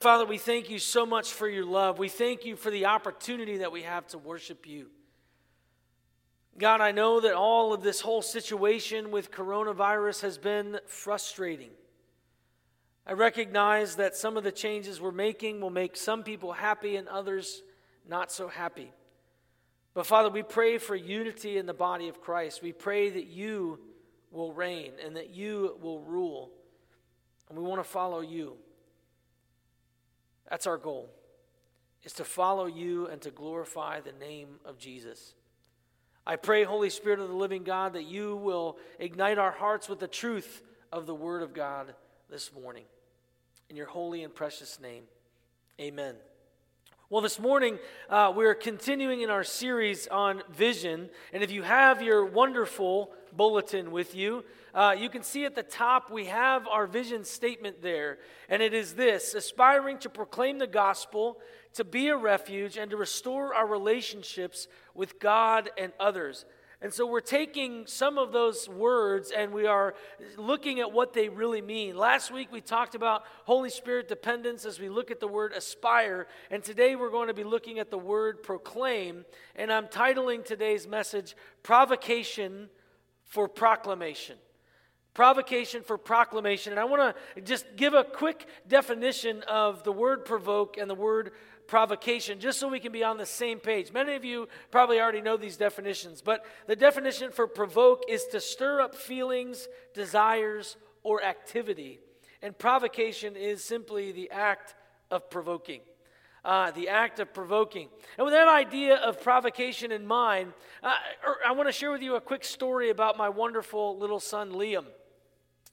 Father, we thank you so much for your love. We thank you for the opportunity that we have to worship you. God, I know that all of this whole situation with coronavirus has been frustrating. I recognize that some of the changes we're making will make some people happy and others not so happy. But Father, we pray for unity in the body of Christ. We pray that you will reign and that you will rule. And we want to follow you. That's our goal, is to follow you and to glorify the name of Jesus. I pray, Holy Spirit of the living God, that you will ignite our hearts with the truth of the Word of God this morning. In your holy and precious name, amen. Well, this morning uh, we're continuing in our series on vision. And if you have your wonderful bulletin with you, uh, you can see at the top we have our vision statement there. And it is this aspiring to proclaim the gospel, to be a refuge, and to restore our relationships with God and others. And so we're taking some of those words and we are looking at what they really mean. Last week we talked about Holy Spirit dependence as we look at the word aspire. And today we're going to be looking at the word proclaim. And I'm titling today's message Provocation for Proclamation. Provocation for proclamation. And I want to just give a quick definition of the word provoke and the word provocation, just so we can be on the same page. Many of you probably already know these definitions, but the definition for provoke is to stir up feelings, desires, or activity. And provocation is simply the act of provoking. Uh, the act of provoking. And with that idea of provocation in mind, uh, er, I want to share with you a quick story about my wonderful little son, Liam.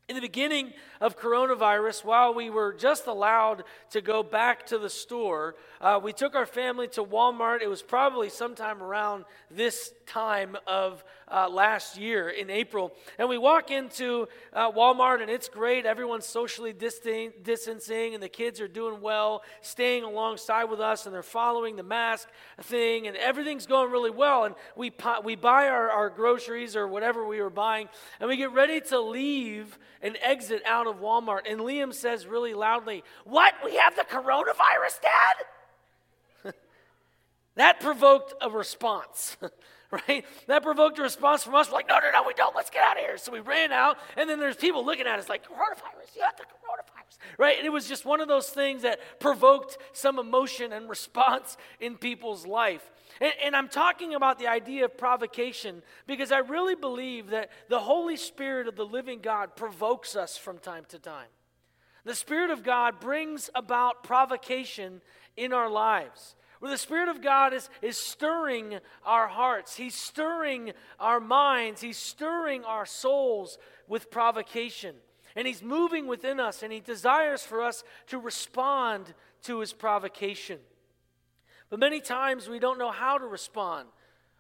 In the beginning of coronavirus, while we were just allowed to go back to the store, uh, we took our family to Walmart. It was probably sometime around this time of uh, last year in April. And we walk into uh, Walmart, and it's great. Everyone's socially distancing, and the kids are doing well, staying alongside with us, and they're following the mask thing, and everything's going really well. And we, we buy our, our groceries or whatever we were buying, and we get ready to leave and exit out of Walmart. And Liam says really loudly, What? We have the coronavirus, Dad? that provoked a response. right? That provoked a response from us, We're like, no, no, no, we don't. Let's get out of here. So we ran out, and then there's people looking at us like, coronavirus, you have the coronavirus, right? And it was just one of those things that provoked some emotion and response in people's life. And, and, I'm talking about the idea of provocation because I really believe that the Holy Spirit of the living God provokes us from time to time. The Spirit of God brings about provocation in our lives. Where the Spirit of God is, is stirring our hearts, He's stirring our minds, He's stirring our souls with provocation. And He's moving within us, and He desires for us to respond to His provocation. But many times we don't know how to respond.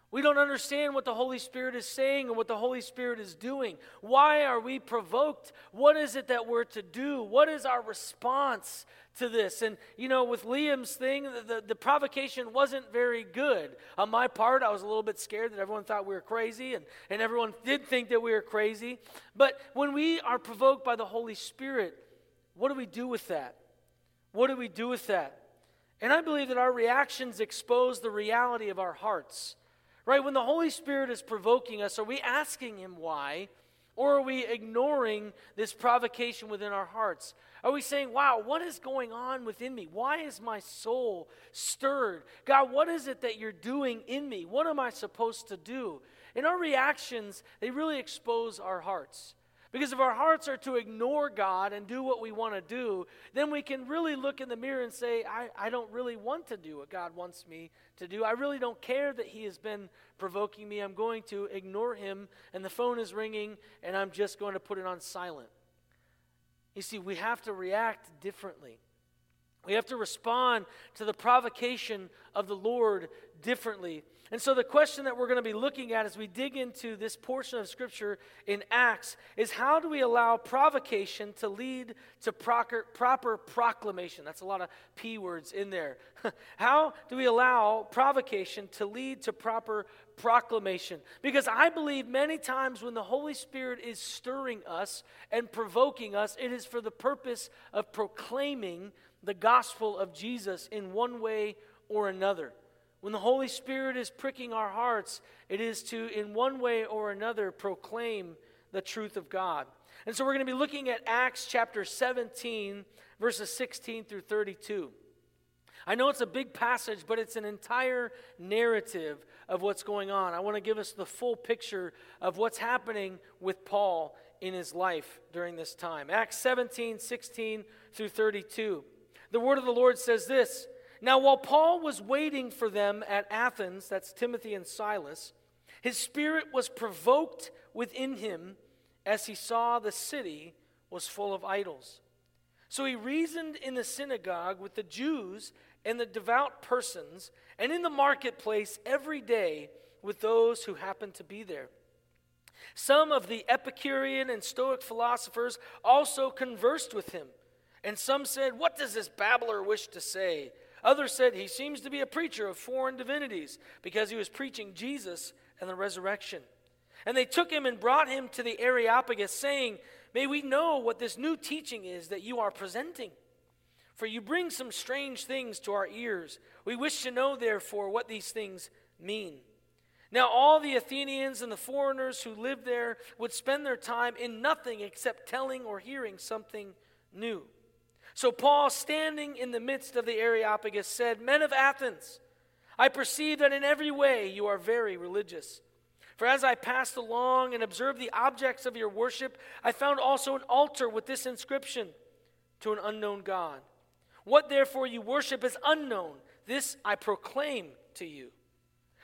We don't understand what the Holy Spirit is saying and what the Holy Spirit is doing. Why are we provoked? What is it that we're to do? What is our response to this? And, you know, with Liam's thing, the, the, the, provocation wasn't very good. On my part, I was a little bit scared that everyone thought we were crazy, and, and everyone did think that we were crazy. But when we are provoked by the Holy Spirit, what do we do with that? What do we do with that? And I believe that our reactions expose the reality of our hearts. Right? When the Holy Spirit is provoking us, are we asking Him why? Or are we ignoring this provocation within our hearts? Are we saying, wow, what is going on within me? Why is my soul stirred? God, what is it that you're doing in me? What am I supposed to do? And our reactions, they really expose our hearts. Because if our hearts are to ignore God and do what we want to do, then we can really look in the mirror and say, I, I don't really want to do what God wants me to do. I really don't care that He has been provoking me. I'm going to ignore Him, and the phone is ringing, and I'm just going to put it on silent. You see, we have to react differently. We have to respond to the provocation of the Lord differently. And so, the question that we're going to be looking at as we dig into this portion of Scripture in Acts is how do we allow provocation to lead to proper, proper proclamation? That's a lot of P words in there. how do we allow provocation to lead to proper proclamation? Because I believe many times when the Holy Spirit is stirring us and provoking us, it is for the purpose of proclaiming the gospel of Jesus in one way or another. When the Holy Spirit is pricking our hearts, it is to, in one way or another, proclaim the truth of God. And so we're going to be looking at Acts chapter 17, verses 16 through 32. I know it's a big passage, but it's an entire narrative of what's going on. I want to give us the full picture of what's happening with Paul in his life during this time. Acts 17, 16 through 32. The word of the Lord says this Now, while Paul was waiting for them at Athens, that's Timothy and Silas, his spirit was provoked within him as he saw the city was full of idols. So he reasoned in the synagogue with the Jews and the devout persons, and in the marketplace every day with those who happened to be there. Some of the Epicurean and Stoic philosophers also conversed with him. And some said, What does this babbler wish to say? Others said, He seems to be a preacher of foreign divinities because he was preaching Jesus and the resurrection. And they took him and brought him to the Areopagus, saying, May we know what this new teaching is that you are presenting. For you bring some strange things to our ears. We wish to know, therefore, what these things mean. Now, all the Athenians and the foreigners who lived there would spend their time in nothing except telling or hearing something new. So, Paul, standing in the midst of the Areopagus, said, Men of Athens, I perceive that in every way you are very religious. For as I passed along and observed the objects of your worship, I found also an altar with this inscription To an unknown God. What therefore you worship is unknown. This I proclaim to you.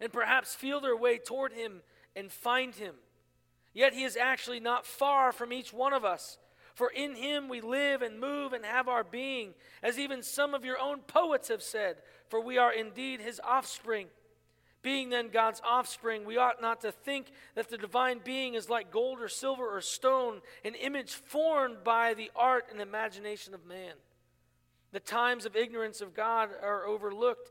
and perhaps feel their way toward him and find him. Yet he is actually not far from each one of us. For in him we live and move and have our being, as even some of your own poets have said, for we are indeed his offspring. Being then God's offspring, we ought not to think that the divine being is like gold or silver or stone, an image formed by the art and imagination of man. The times of ignorance of God are overlooked.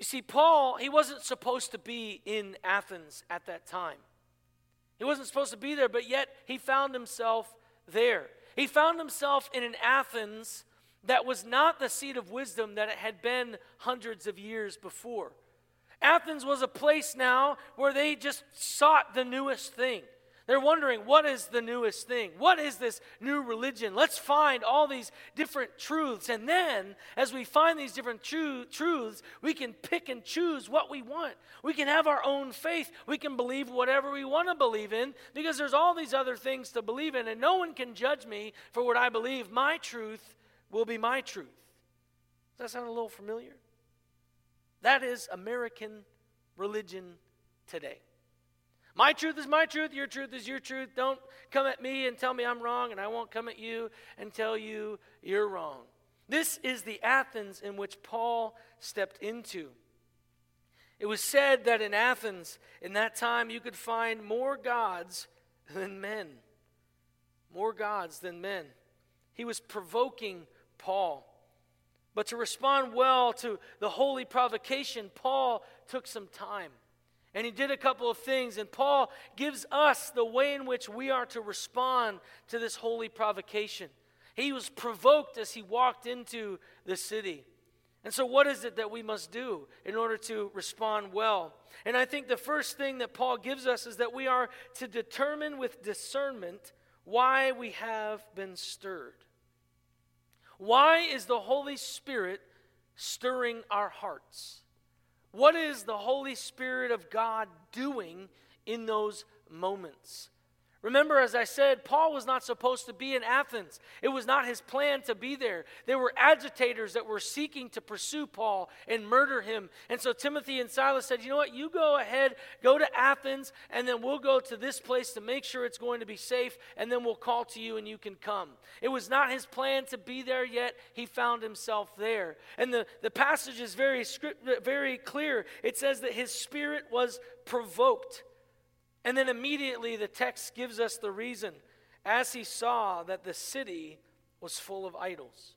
You see, Paul, he wasn't supposed to be in Athens at that time. He wasn't supposed to be there, but yet he found himself there. He found himself in an Athens that was not the seat of wisdom that it had been hundreds of years before. Athens was a place now where they just sought the newest thing. They're wondering, what is the newest thing? What is this new religion? Let's find all these different truths. And then, as we find these different tru- truths, we can pick and choose what we want. We can have our own faith. We can believe whatever we want to believe in because there's all these other things to believe in, and no one can judge me for what I believe. My truth will be my truth. Does that sound a little familiar? That is American religion today. My truth is my truth, your truth is your truth. Don't come at me and tell me I'm wrong, and I won't come at you and tell you you're wrong. This is the Athens in which Paul stepped into. It was said that in Athens, in that time, you could find more gods than men. More gods than men. He was provoking Paul. But to respond well to the holy provocation, Paul took some time. And he did a couple of things, and Paul gives us the way in which we are to respond to this holy provocation. He was provoked as he walked into the city. And so, what is it that we must do in order to respond well? And I think the first thing that Paul gives us is that we are to determine with discernment why we have been stirred. Why is the Holy Spirit stirring our hearts? What is the Holy Spirit of God doing in those moments? Remember, as I said, Paul was not supposed to be in Athens. It was not his plan to be there. There were agitators that were seeking to pursue Paul and murder him. And so Timothy and Silas said, You know what? You go ahead, go to Athens, and then we'll go to this place to make sure it's going to be safe, and then we'll call to you and you can come. It was not his plan to be there yet. He found himself there. And the, the passage is very, script, very clear. It says that his spirit was provoked. And then immediately the text gives us the reason as he saw that the city was full of idols.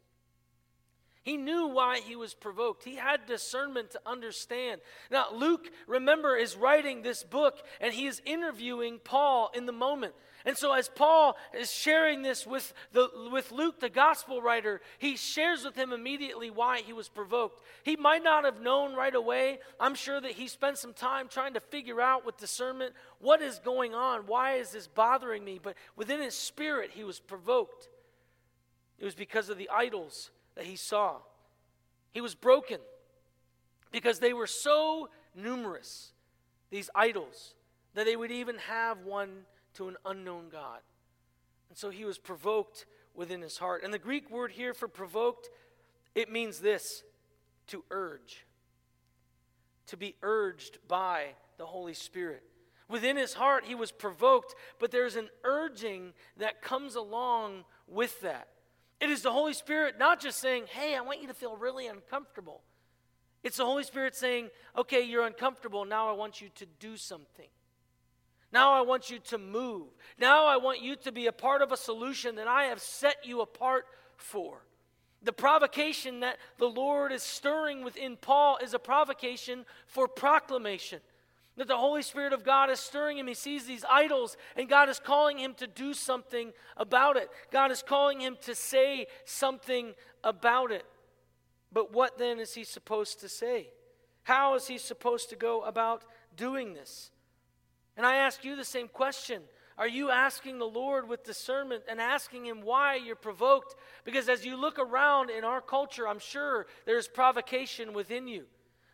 He knew why he was provoked. He had discernment to understand. Now, Luke, remember, is writing this book and he is interviewing Paul in the moment. And so, as Paul is sharing this with, the, with Luke, the gospel writer, he shares with him immediately why he was provoked. He might not have known right away. I'm sure that he spent some time trying to figure out with discernment what is going on. Why is this bothering me? But within his spirit, he was provoked. It was because of the idols that he saw. He was broken because they were so numerous, these idols, that they would even have one to an unknown God. And so he was provoked within his heart. And the Greek word here for provoked, it means this to urge, to be urged by the Holy Spirit. Within his heart, he was provoked, but there's an urging that comes along with that. It is the Holy Spirit not just saying, Hey, I want you to feel really uncomfortable. It's the Holy Spirit saying, Okay, you're uncomfortable. Now I want you to do something. Now I want you to move. Now I want you to be a part of a solution that I have set you apart for. The provocation that the Lord is stirring within Paul is a provocation for proclamation. That the Holy Spirit of God is stirring him. He sees these idols, and God is calling him to do something about it. God is calling him to say something about it. But what then is he supposed to say? How is he supposed to go about doing this? And I ask you the same question. Are you asking the Lord with discernment and asking Him why you're provoked? Because as you look around in our culture, I'm sure there's provocation within you.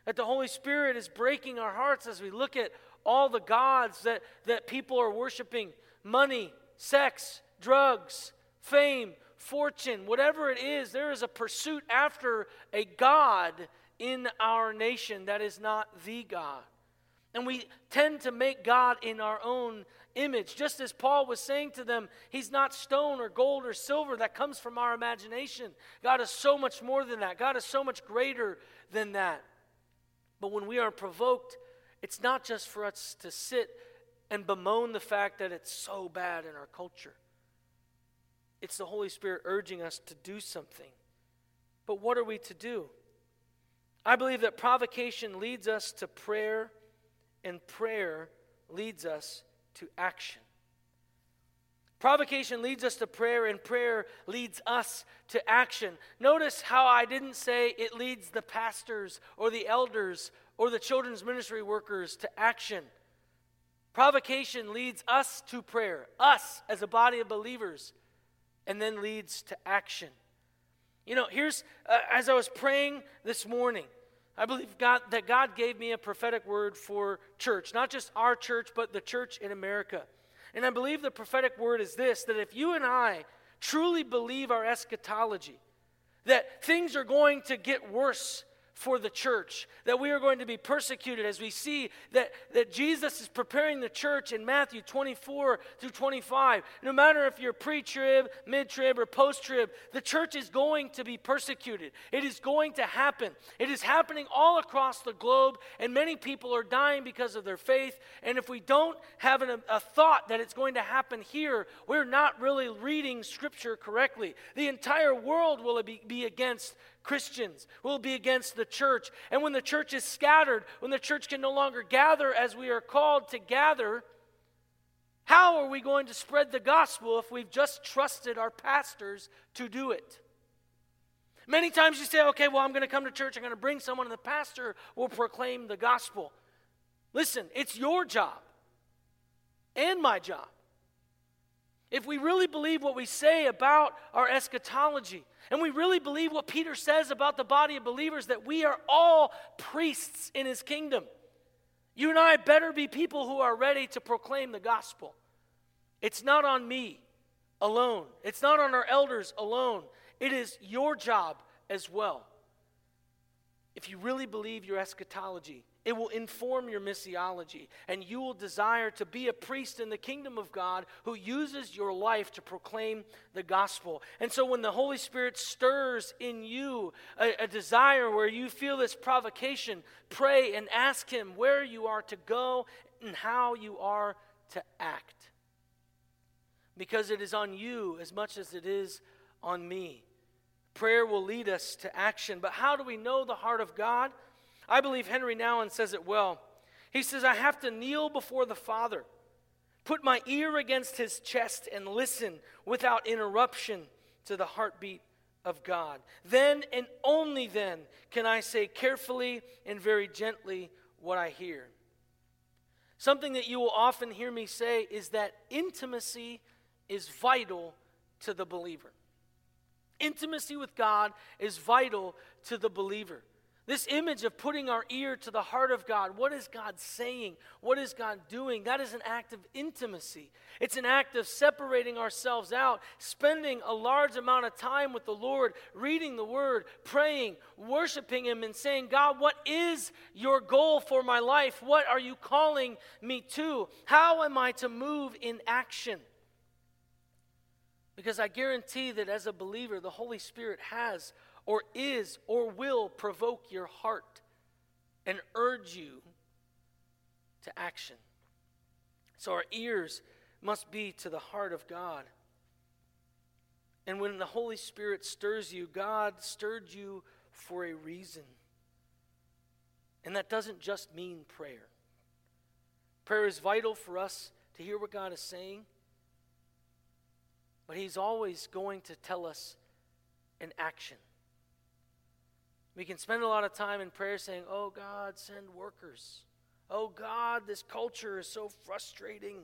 That the Holy Spirit is breaking our hearts as we look at all the gods that, that people are worshiping money, sex, drugs, fame, fortune, whatever it is, there is a pursuit after a God in our nation that is not the God. And we tend to make God in our own image. Just as Paul was saying to them, He's not stone or gold or silver that comes from our imagination. God is so much more than that. God is so much greater than that. But when we are provoked, it's not just for us to sit and bemoan the fact that it's so bad in our culture. It's the Holy Spirit urging us to do something. But what are we to do? I believe that provocation leads us to prayer and prayer leads us to action. Provocation leads us to prayer, and prayer leads us to action. Notice how I didn't say it leads the pastors or the elders or the children's ministry workers to action. Provocation leads us to prayer, us as a body of believers, and then leads to action. You know, here's, uh, as I was praying this morning, I believe God, that God gave me a prophetic word for church, not just our church, but the church in America. And I believe the prophetic word is this that if you and I truly believe our eschatology, that things are going to get worse for the church, that we are going to be persecuted as we see that, that Jesus is preparing the church in Matthew 24 through 25. No matter if you're pre trib, mid trib, or post trib, the church is going to be persecuted. It is going to happen. It is happening all across the globe, and many people are dying because of their faith. And if we don't have an, a thought that it's going to happen here, we're not really reading Scripture correctly. The entire world will be, be against Christians, will be against the church. And when the church is scattered, when the church can no longer gather as we are called to gather, how are we going to spread the gospel if we've just trusted our pastors to do it? Many times you say, okay, well, I'm going to come to church, I'm going to bring someone, and the pastor will proclaim the gospel. Listen, it's your job and my job if we really believe what we say about our eschatology, and we really believe what Peter says about the body of believers, that we are all priests in his kingdom, you and I better be people who are ready to proclaim the gospel. It's not on me alone, it's not on our elders alone. It is your job as well. If you really believe your eschatology, it will inform your missiology, and you will desire to be a priest in the kingdom of God who uses your life to proclaim the gospel. And so, when the Holy Spirit stirs in you a, a, desire where you feel this provocation, pray and ask Him where you are to go and how you are to act. Because it is on you as much as it is on me. Prayer will lead us to action. But how do we know the heart of God? I believe Henri Nouwen says it well. He says, I have to kneel before the Father, put my ear against his chest, and listen without interruption to the heartbeat of God. Then and only then can I say carefully and very gently what I hear. Something that you will often hear me say is that intimacy is vital to the believer. Intimacy with God is vital to the believer. This image of putting our ear to the heart of God, what is God saying? What is God doing? That is an act of intimacy. It's an act of separating ourselves out, spending a large amount of time with the Lord, reading the Word, praying, worshiping Him, and saying, God, what is your goal for my life? What are you calling me to? How am I to move in action? Because I guarantee that as a believer, the Holy Spirit has or is or will provoke your heart and urge you to action. So our ears must be to the heart of God. And when the Holy Spirit stirs you, God stirred you for a reason. And that doesn't just mean prayer. Prayer is vital for us to hear what God is saying, but He's always going to tell us an action. We can spend a lot of time in prayer saying, Oh God, send workers. Oh God, this culture is so frustrating.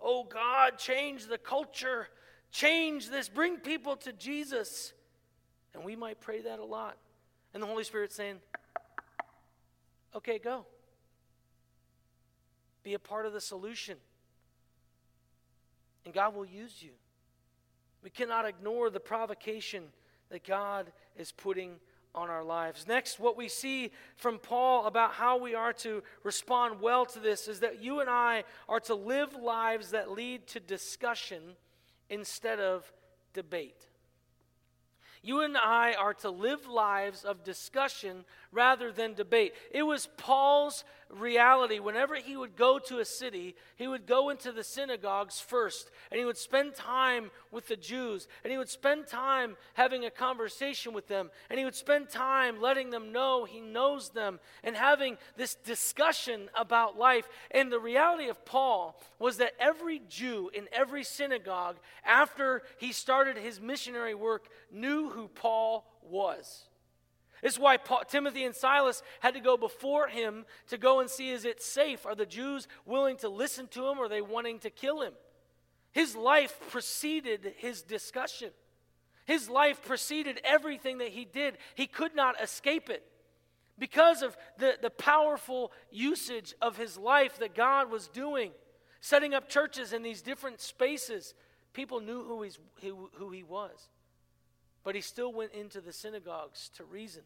Oh God, change the culture. Change this. Bring people to Jesus. And we might pray that a lot. And the Holy Spirit saying, Okay, go. Be a part of the solution. And God will use you. We cannot ignore the provocation that God is putting on our lives. Next, what we see from Paul about how we are to respond well to this is that you and I are to live lives that lead to discussion instead of debate. You and I are to live lives of discussion rather than debate. It was Paul's reality. Whenever he would go to a city, he would go into the synagogues first, and he would spend time with the Jews, and he would spend time having a conversation with them, and he would spend time letting them know he knows them, and having this discussion about life. And the reality of Paul was that every Jew in every synagogue, after he started his missionary work, knew who Paul was. This is why Paul, Timothy and Silas had to go before him to go and see is it safe? Are the Jews willing to listen to him or are they wanting to kill him? His life preceded his discussion. His life preceded everything that he did. He could not escape it. Because of the, the powerful usage of his life that God was doing, setting up churches in these different spaces, people knew who, he's, who, who he was. But he still went into the synagogues to reason.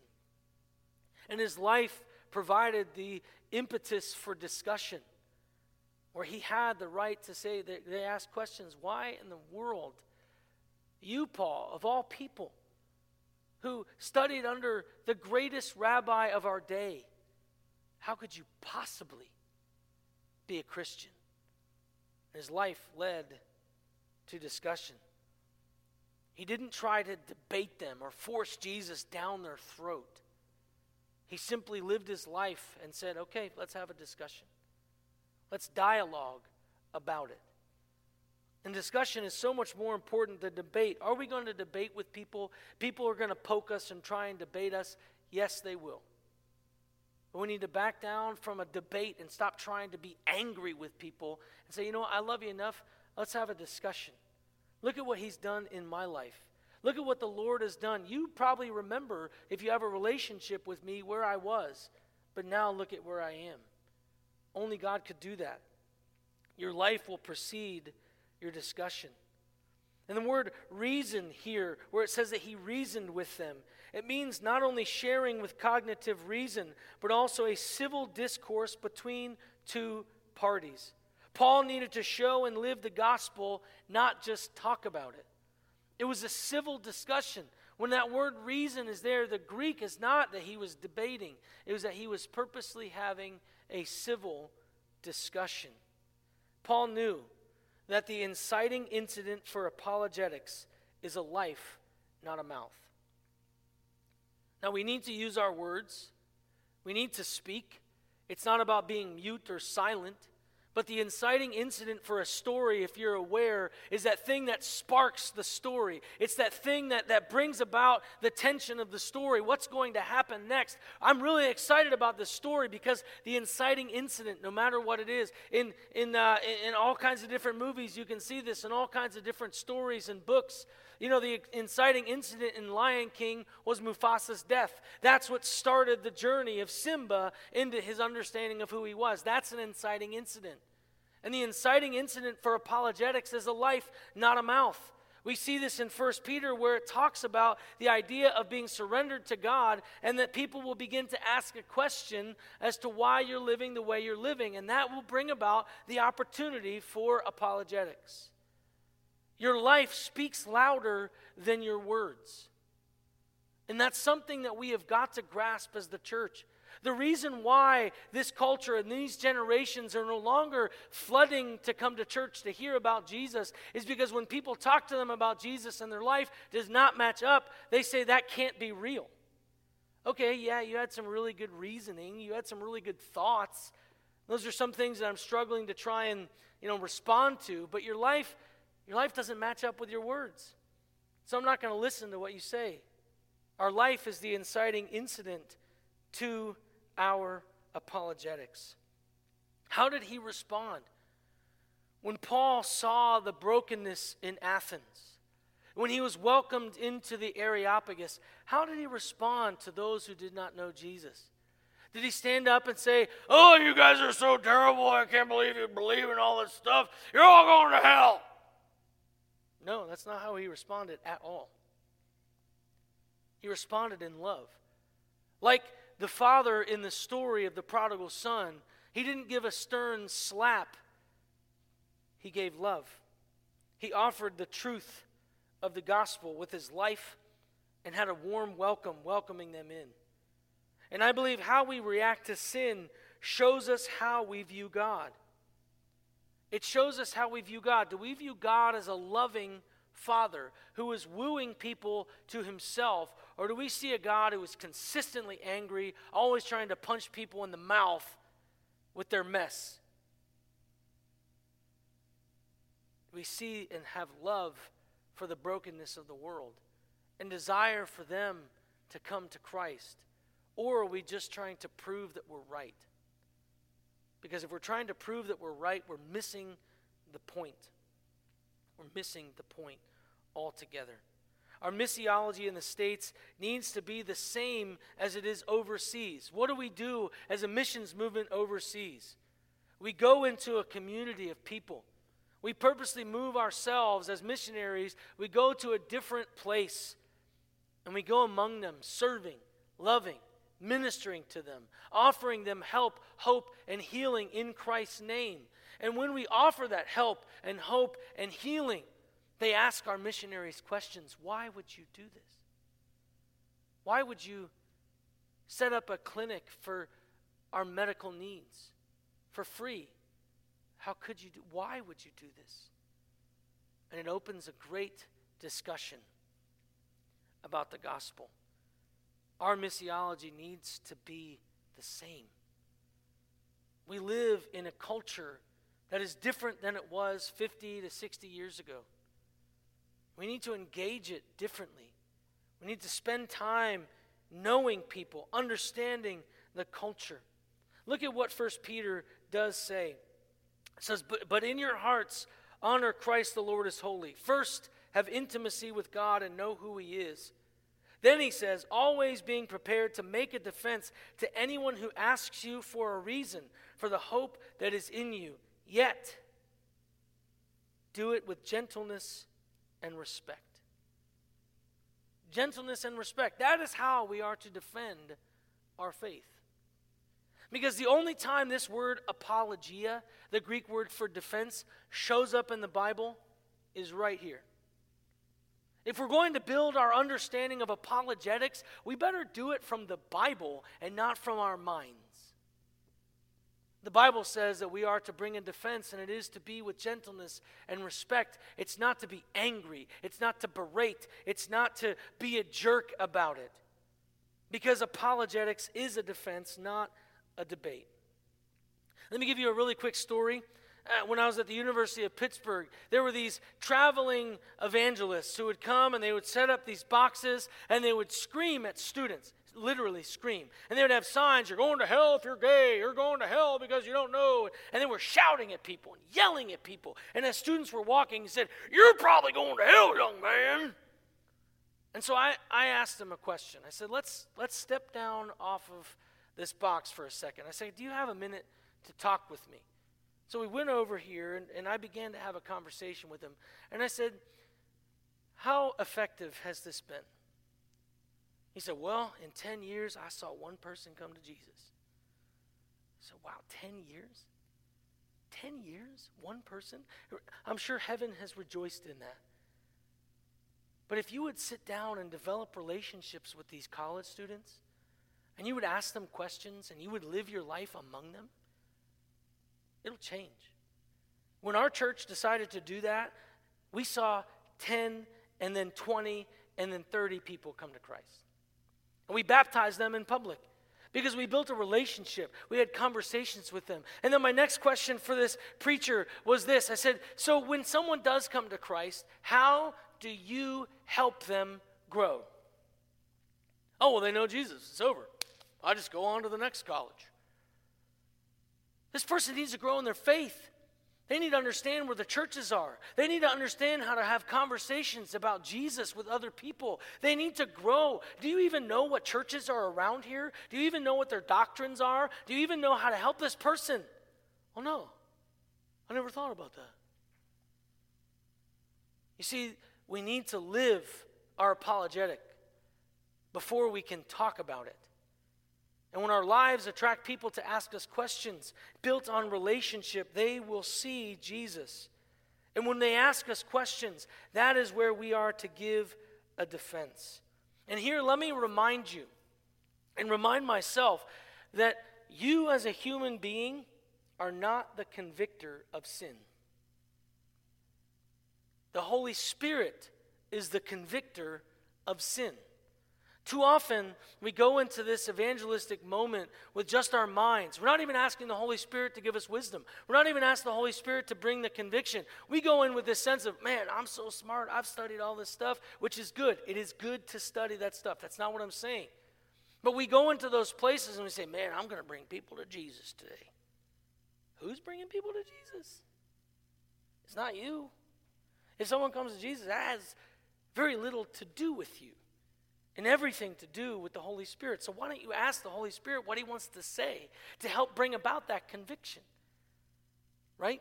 And his life provided the impetus for discussion, where he had the right to say, that they asked questions why in the world, you, Paul, of all people, who studied under the greatest rabbi of our day, how could you possibly be a Christian? His life led to discussion. He didn't try to debate them or force Jesus down their throat. He simply lived his life and said, okay, let's have a discussion. Let's dialogue about it. And discussion is so much more important than debate. Are we going to debate with people? People are going to poke us and try and debate us. Yes, they will. But we need to back down from a debate and stop trying to be angry with people and say, you know what, I love you enough. Let's have a discussion. Look at what He's done in my life. Look at what the Lord has done. You probably remember, if you have a relationship with me, where I was, but now look at where I am. Only God could do that. Your life will precede your discussion. And the word reason here, where it says that he reasoned with them, it means not only sharing with cognitive reason, but also a civil discourse between two parties. Paul needed to show and live the gospel, not just talk about it. It was a civil discussion. When that word reason is there, the Greek is not that he was debating, it was that he was purposely having a civil discussion. Paul knew that the inciting incident for apologetics is a life, not a mouth. Now, we need to use our words, we need to speak. It's not about being mute or silent. But the inciting incident for a story, if you're aware, is that thing that sparks the story. It's that thing that, that brings about the tension of the story. What's going to happen next? I'm really excited about this story because the inciting incident, no matter what it is, in, in, uh, in all kinds of different movies, you can see this in all kinds of different stories and books. You know, the inciting incident in Lion King was Mufasa's death. That's what started the journey of Simba into his understanding of who he was. That's an inciting incident. And the inciting incident for apologetics is a life, not a mouth. We see this in 1 Peter where it talks about the idea of being surrendered to God and that people will begin to ask a question as to why you're living the way you're living. And that will bring about the opportunity for apologetics. Your life speaks louder than your words. And that's something that we have got to grasp as the church. The reason why this culture and these generations are no longer flooding to come to church to hear about Jesus is because when people talk to them about Jesus and their life does not match up, they say that can't be real. Okay, yeah, you had some really good reasoning, you had some really good thoughts. Those are some things that I'm struggling to try and, you know, respond to, but your life your life doesn't match up with your words. So I'm not going to listen to what you say. Our life is the inciting incident to our apologetics. How did he respond? When Paul saw the brokenness in Athens, when he was welcomed into the Areopagus, how did he respond to those who did not know Jesus? Did he stand up and say, Oh, you guys are so terrible. I can't believe you believe in all this stuff. You're all going to hell. That's not how he responded at all. He responded in love. Like the father in the story of the prodigal son, he didn't give a stern slap, he gave love. He offered the truth of the gospel with his life and had a warm welcome, welcoming them in. And I believe how we react to sin shows us how we view God. It shows us how we view God. Do we view God as a loving Father who is wooing people to himself, or do we see a God who is consistently angry, always trying to punch people in the mouth with their mess? We see and have love for the brokenness of the world and desire for them to come to Christ? Or are we just trying to prove that we're right? Because if we're trying to prove that we're right, we're missing the point. We're missing the point altogether. Our missiology in the States needs to be the same as it is overseas. What do we do as a missions movement overseas? We go into a community of people. We purposely move ourselves as missionaries. We go to a different place and we go among them, serving, loving, ministering to them, offering them help, hope, and healing in Christ's name. And when we offer that help and hope and healing, they ask our missionaries questions Why would you do this? Why would you set up a clinic for our medical needs for free? How could you do why would you do this? And it opens a great discussion about the gospel. Our missiology needs to be the same. We live in a culture that is different than it was 50 to 60 years ago. We need to engage it differently. We need to spend time knowing people, understanding the culture. Look at what First Peter does say. It says, but, but in your hearts honor Christ the Lord as holy. First, have intimacy with God and know who He is. Then he says, always being prepared to make a defense to anyone who asks you for a reason for the hope that is in you. Yet, do it with gentleness and respect. Gentleness and respect. That is how we are to defend our faith. Because the only time this word apologia, the Greek word for defense, shows up in the Bible is right here. If we're going to build our understanding of apologetics, we better do it from the Bible and not from our minds. The Bible says that we are to bring in defense, and it is to be with gentleness and respect. It's not to be angry, it's not to berate, it's not to be a jerk about it. Because apologetics is a defense, not a debate. Let me give you a really quick story. Uh, when I was at the University of Pittsburgh, there were these traveling evangelists who would come and they would set up these boxes and they would scream at students, literally scream. And they would have signs, You're going to hell if you're gay, you're going to hell because you don't know. And they were shouting at people and yelling at people. And as students were walking, he said, You're probably going to hell, young man. And so I, I asked him a question. I said, let's, let's step down off of this box for a second. I said, Do you have a minute to talk with me? So we went over here, and, and I began to have a conversation with him. And I said, How effective has this been? He said, Well, in 10 years, I saw one person come to Jesus. Said, Wow, 10 years? 10 years? One person? I'm sure heaven has rejoiced in that. But if you would sit down and develop relationships with these college students, and you would ask them questions, and you would live your life among them, It'll change. When our church decided to do that, we saw 10 and then 20 and then 30 people come to Christ. And we baptized them in public because we built a relationship. We had conversations with them. And then my next question for this preacher was this I said, So when someone does come to Christ, how do you help them grow? Oh, well, they know Jesus. It's over. I just go on to the next college. This person needs to grow in their faith. They need to understand where the churches are. They need to understand how to have conversations about Jesus with other people. They need to grow. Do you even know what churches are around here? Do you even know what their doctrines are? Do you even know how to help this person? Oh, no. I never thought about that. You see, we need to live our apologetic before we can talk about it. And when our lives attract people to ask us questions built on relationship, they will see Jesus. And when they ask us questions, that is where we are to give a defense. And here, let me remind you and remind myself that you, as a human being, are not the convictor of sin. The Holy Spirit is the convictor of sin. Too often, we go into this evangelistic moment with just our minds. We're not even asking the Holy Spirit to give us wisdom. We're not even asking the Holy Spirit to bring the conviction. We go in with this sense of, man, I'm so smart. I've studied all this stuff, which is good. It is good to study that stuff. That's not what I'm saying. But we go into those places and we say, man, I'm going to bring people to Jesus today. Who's bringing people to Jesus? It's not you. If someone comes to Jesus, that has very little to do with you and everything to do with the Holy Spirit. So why don't you ask the Holy Spirit what He wants to say to help bring about that conviction? Right?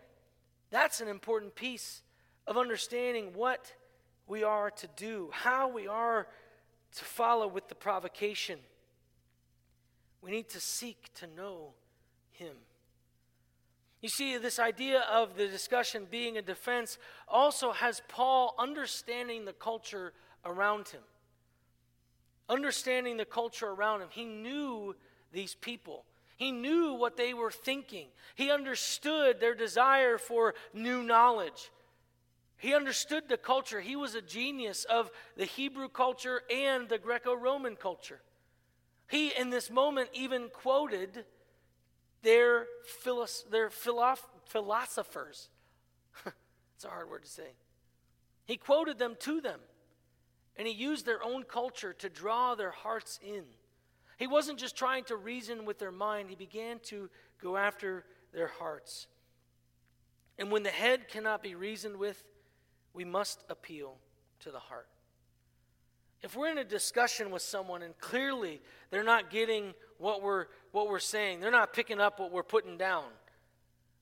That's an important piece of understanding what we are to do, how we are to follow with the provocation. We need to seek to know Him. You see, this idea of the discussion being a defense also has Paul understanding the culture around him understanding the culture around him. He knew these people. He knew what they were thinking. He understood their desire for new knowledge. He understood the culture. He was a genius of the Hebrew culture and the Greco Roman culture. He, in this moment, even quoted their, their philo- philosophers. it's a hard word to say. He quoted them to them. And he used their own culture to draw their hearts in. He wasn't just trying to reason with their mind, he began to go after their hearts. And when the head cannot be reasoned with, we must appeal to the heart. If we're in a discussion with someone and clearly they're not getting what we're, what we're saying, they're not picking up what we're putting down,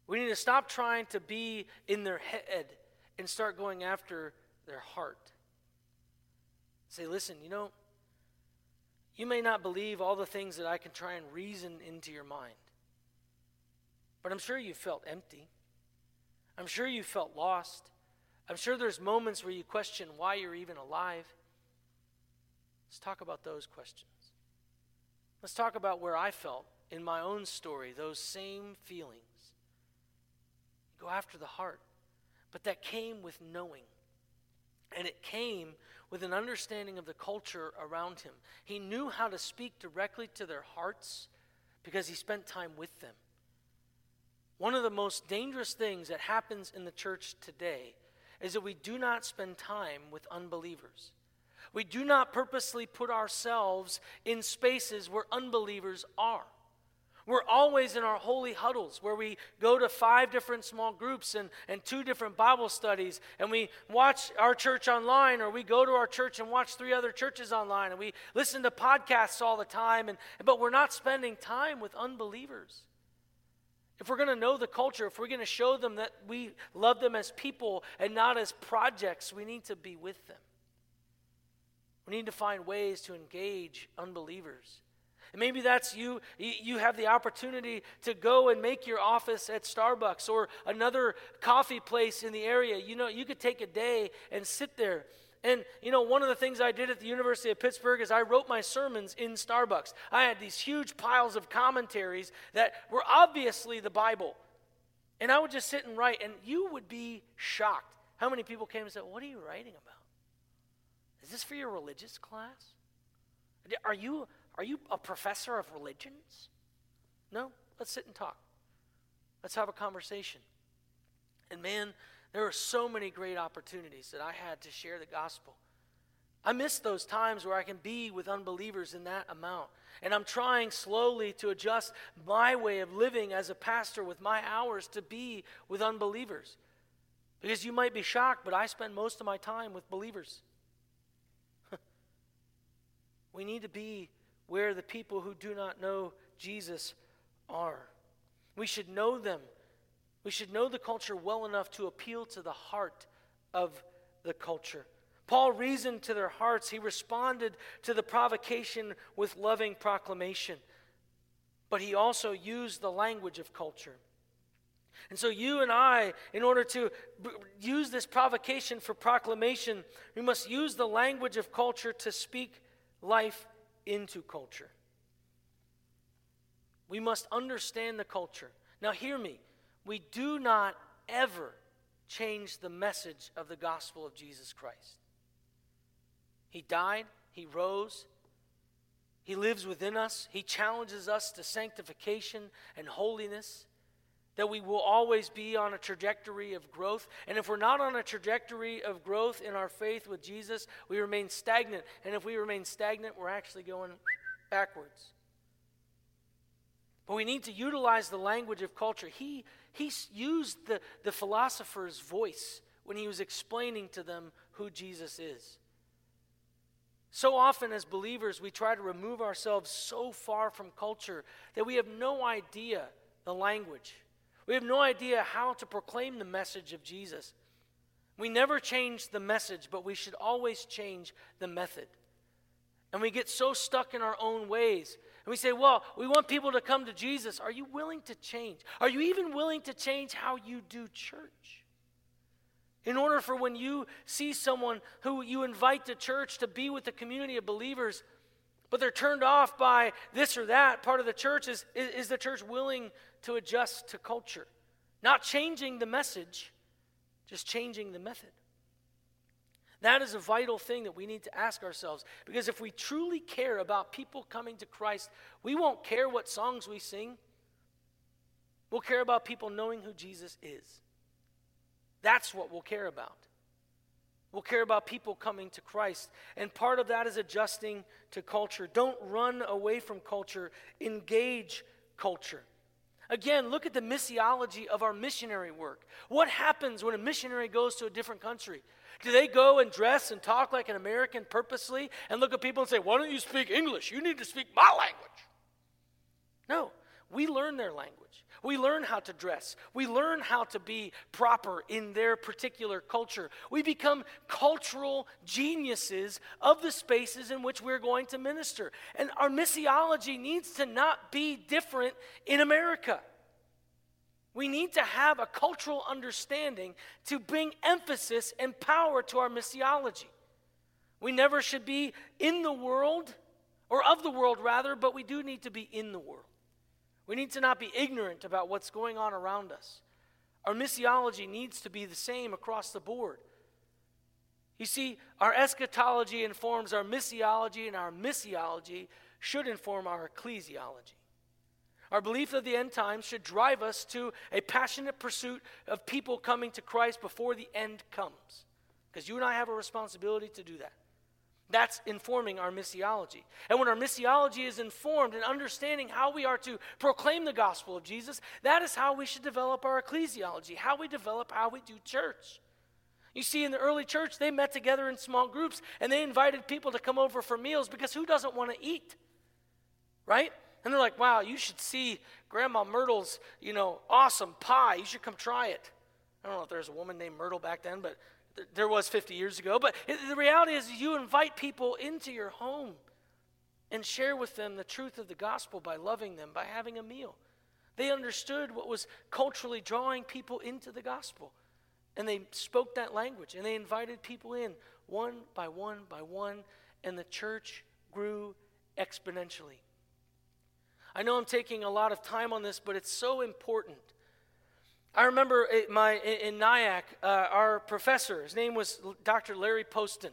we need to stop trying to be in their head and start going after their heart. Say, listen, you know, you may not believe all the things that I can try and reason into your mind, but I'm sure you felt empty. I'm sure you felt lost. I'm sure there's moments where you question why you're even alive. Let's talk about those questions. Let's talk about where I felt in my own story, those same feelings. Go after the heart. But that came with knowing. And it came with an understanding of the culture around him. He knew how to speak directly to their hearts because he spent time with them. One of the most dangerous things that happens in the church today is that we do not spend time with unbelievers. We do not purposely put ourselves in spaces where unbelievers are. We're always in our holy huddles where we go to five different small groups and, and two different Bible studies, and we watch our church online, or we go to our church and watch three other churches online, and we listen to podcasts all the time, and, but we're not spending time with unbelievers. If we're going to know the culture, if we're going to show them that we love them as people and not as projects, we need to be with them. We need to find ways to engage unbelievers. Maybe that's you. You have the opportunity to go and make your office at Starbucks or another coffee place in the area. You know, you could take a day and sit there and, you know, one of the things I did at the University of Pittsburgh is I wrote my sermons in Starbucks. I had these huge piles of commentaries that were obviously the Bible. And I would just sit and write, and you would be shocked how many people came and said, What are you writing about? Is this for your religious class? Are you, are you a professor of religions? No? Let's sit and talk. Let's have a conversation. And man, there were so many great opportunities that I had to share the gospel. I miss those times where I can be with unbelievers in that amount. And I'm trying slowly to adjust my way of living as a pastor with my hours to be with unbelievers. Because you might be shocked, but I spend most of my time with believers. we need to be where the people who do not know Jesus are. We should know them we should know the culture well enough to appeal to the heart of the culture. Paul reasoned to their hearts. He responded to the provocation with loving proclamation. But he also used the language of culture. And so, you and I, in order to b- use this provocation for proclamation, we must use the language of culture to speak life into culture. We must understand the culture. Now, hear me we do not ever change the message of the gospel of Jesus Christ. He died, He rose, He lives within us, He challenges us to sanctification and holiness. That we will always be on a trajectory of growth. And if we're not on a trajectory of growth in our faith with Jesus, we remain stagnant. And if we remain stagnant, we're actually going backwards. But we need to utilize the language of culture. He he used the, the philosopher's voice when he was explaining to them who Jesus is. So often, as believers, we try to remove ourselves so far from culture that we have no idea the language. We have no idea how to proclaim the message of Jesus. We never change the message, but we should always change the method. And we get so stuck in our own ways and we say, well, we want people to come to Jesus. Are you willing to change? Are you even willing to change how you do church? In order for when you see someone who you invite to church to be with the community of believers, but they're turned off by this or that part of the church, is, is the church willing to adjust to culture? Not changing the message, just changing the method. That is a vital thing that we need to ask ourselves. Because if we truly care about people coming to Christ, we won't care what songs we sing. We'll care about people knowing who Jesus is. That's what we'll care about. We'll care about people coming to Christ. And part of that is adjusting to culture. Don't run away from culture, engage culture. Again, look at the missiology of our missionary work. What happens when a missionary goes to a different country? Do they go and dress and talk like an American purposely and look at people and say, Why don't you speak English? You need to speak my language. No, we learn their language. We learn how to dress. We learn how to be proper in their particular culture. We become cultural geniuses of the spaces in which we're going to minister. And our missiology needs to not be different in America. We need to have a cultural understanding to bring emphasis and power to our missiology. We never should be in the world, or of the world rather, but we do need to be in the world. We need to not be ignorant about what's going on around us. Our missiology needs to be the same across the board. You see, our eschatology informs our missiology, and our missiology should inform our ecclesiology. Our belief of the end times should drive us to a passionate pursuit of people coming to Christ before the end comes. Because you and I have a responsibility to do that. That's informing our missiology. And when our missiology is informed and understanding how we are to proclaim the gospel of Jesus, that is how we should develop our ecclesiology, how we develop how we do church. You see, in the early church, they met together in small groups and they invited people to come over for meals because who doesn't want to eat? Right? And they're like, wow, you should see Grandma Myrtle's, you know, awesome pie. You should come try it. I don't know if there's a woman named Myrtle back then, but there was 50 years ago. But the reality is, you invite people into your home and share with them the truth of the gospel by loving them, by having a meal. They understood what was culturally drawing people into the gospel. And they spoke that language and they invited people in one by one by one, and the church grew exponentially. I know I'm taking a lot of time on this, but it's so important I remember my, in Nyack, uh, our professor, his name was Dr. Larry Poston,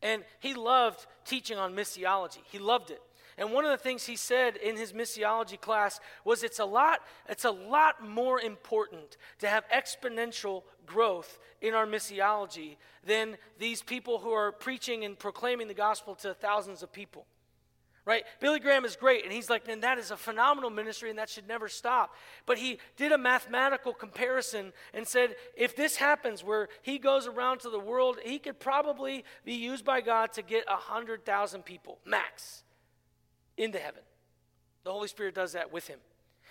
and he loved teaching on missiology. He loved it. And one of the things he said in his missiology class was it's a lot, it's a lot more important to have exponential growth in our missiology than these people who are preaching and proclaiming the gospel to thousands of people right? Billy Graham is great, and he's like, and that is a phenomenal ministry, and that should never stop. But he did a mathematical comparison and said, if this happens where he goes around to the world, he could probably be used by God to get a 100,000 people, max, into heaven. The Holy Spirit does that with him.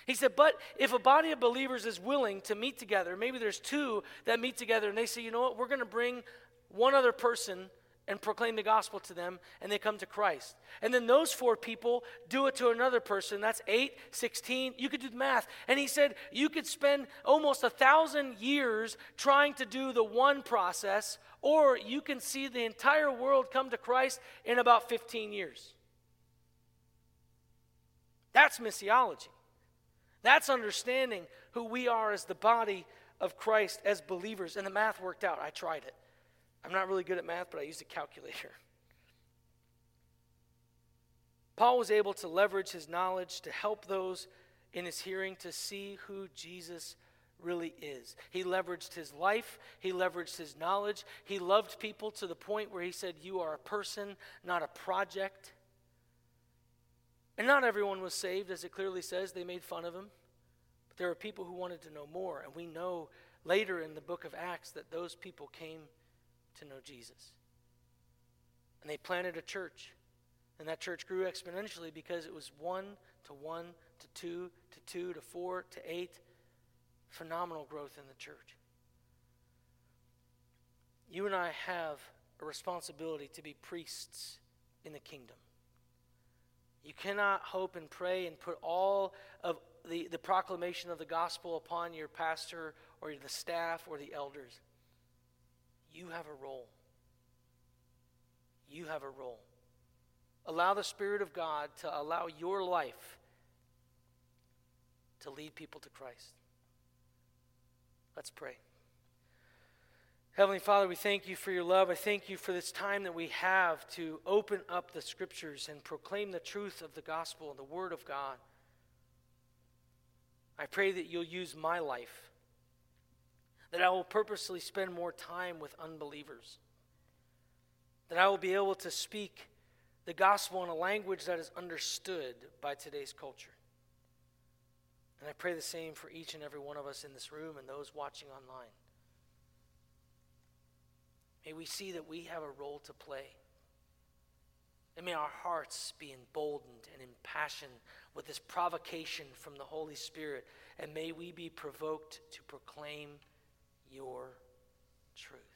He said, but if a body of believers is willing to meet together, maybe there's two that meet together, and they say, you know what, we're going to bring one other person and proclaim the gospel to them, and they come to Christ. And then those four people do it to another person. That's 8, 16. You could do the math. And he said you could spend almost a thousand years trying to do the one process, or you can see the entire world come to Christ in about 15 years. That's missiology. That's understanding who we are as the body of Christ, as believers. And the math worked out. I tried it. I'm not really good at math, but I used a calculator. Paul was able to leverage his knowledge to help those in his hearing to see who Jesus really is. He leveraged his life, he leveraged his knowledge. He loved people to the point where he said, You are a person, not a project. And not everyone was saved, as it clearly says. They made fun of him. But there were people who wanted to know more. And we know later in the book of Acts that those people came to know Jesus. And they planted a church. And that church grew exponentially because it was one to one to two to two to four to eight. Phenomenal growth in the church. You and I have a responsibility to be priests in the kingdom. You cannot hope and pray and put all of the, the proclamation of the gospel upon your pastor or the staff or the elders. You have a role. You have a role. Allow the Spirit of God to allow your life to lead people to Christ. Let's pray. Heavenly Father, we thank you for your love. I thank you for this time that we have to open up the scriptures and proclaim the truth of the gospel and the word of God. I pray that you'll use my life that I will purposely spend more time with unbelievers, that I will be able to speak the gospel in a language that is understood by today's culture. And I pray the same for each and every one of us in this room and those watching online. May we see that we have a role to play. And may our hearts be emboldened and impassioned with this provocation from the Holy Spirit. And may we be provoked to proclaim your truth.